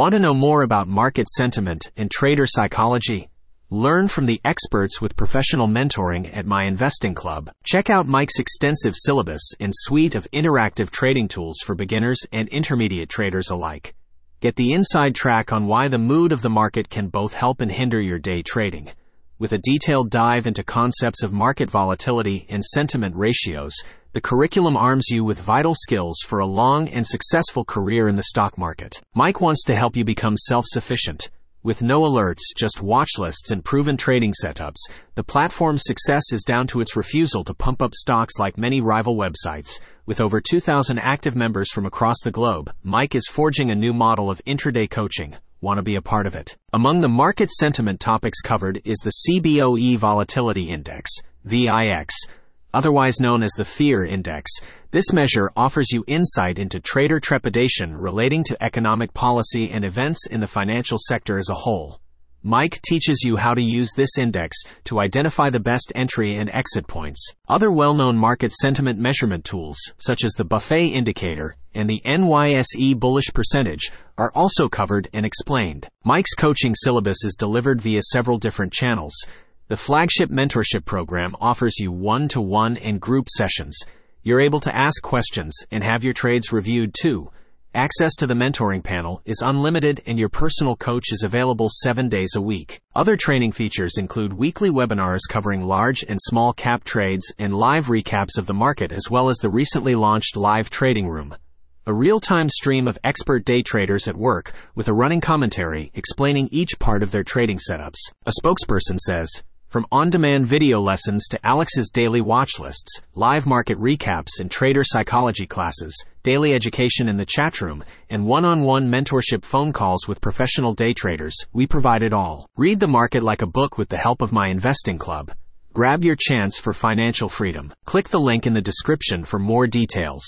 Want to know more about market sentiment and trader psychology? Learn from the experts with professional mentoring at My Investing Club. Check out MIC's extensive syllabus and suite of interactive trading tools for beginners and intermediate traders alike. Get the inside track on why the mood of the market can both help and hinder your day trading. With a detailed dive into concepts of market volatility and sentiment ratios, the curriculum arms you with vital skills for a long and successful career in the stock market. MIC wants to help you become self-sufficient. With no alerts, just watch lists and proven trading setups, the platform's success is down to its refusal to pump up stocks like many rival websites. With over 2,000 active members from across the globe, MIC is forging a new model of intraday coaching, Want to be a part of it? Among the market sentiment topics covered is the CBOE Volatility Index, VIX, otherwise known as the Fear Index. This measure offers you insight into trader trepidation relating to economic policy and events in the financial sector as a whole. MIC teaches you how to use this index to identify the best entry and exit points. Other well-known market sentiment measurement tools, such as the Buffett indicator and the NYSE bullish percentage, are also covered and explained. MIC's coaching syllabus is delivered via several different channels. The flagship mentorship program offers you one-to-one and group sessions. You're able to ask questions and have your trades reviewed too Access to the mentoring panel is unlimited and your personal coach is available seven days a week. Other training features include weekly webinars covering large and small cap trades and live recaps of the market as well as the recently launched live trading room. A real-time stream of expert day traders at work with a running commentary explaining each part of their trading setups. A spokesperson says, from on-demand video lessons to Alex's daily watch lists, live market recaps and trader psychology classes, daily education in the chat room, and one-on-one mentorship phone calls with professional day traders, we provide it all. Read the market like a book with the help of my investing club. Grab your chance for financial freedom. Click the link in the description for more details.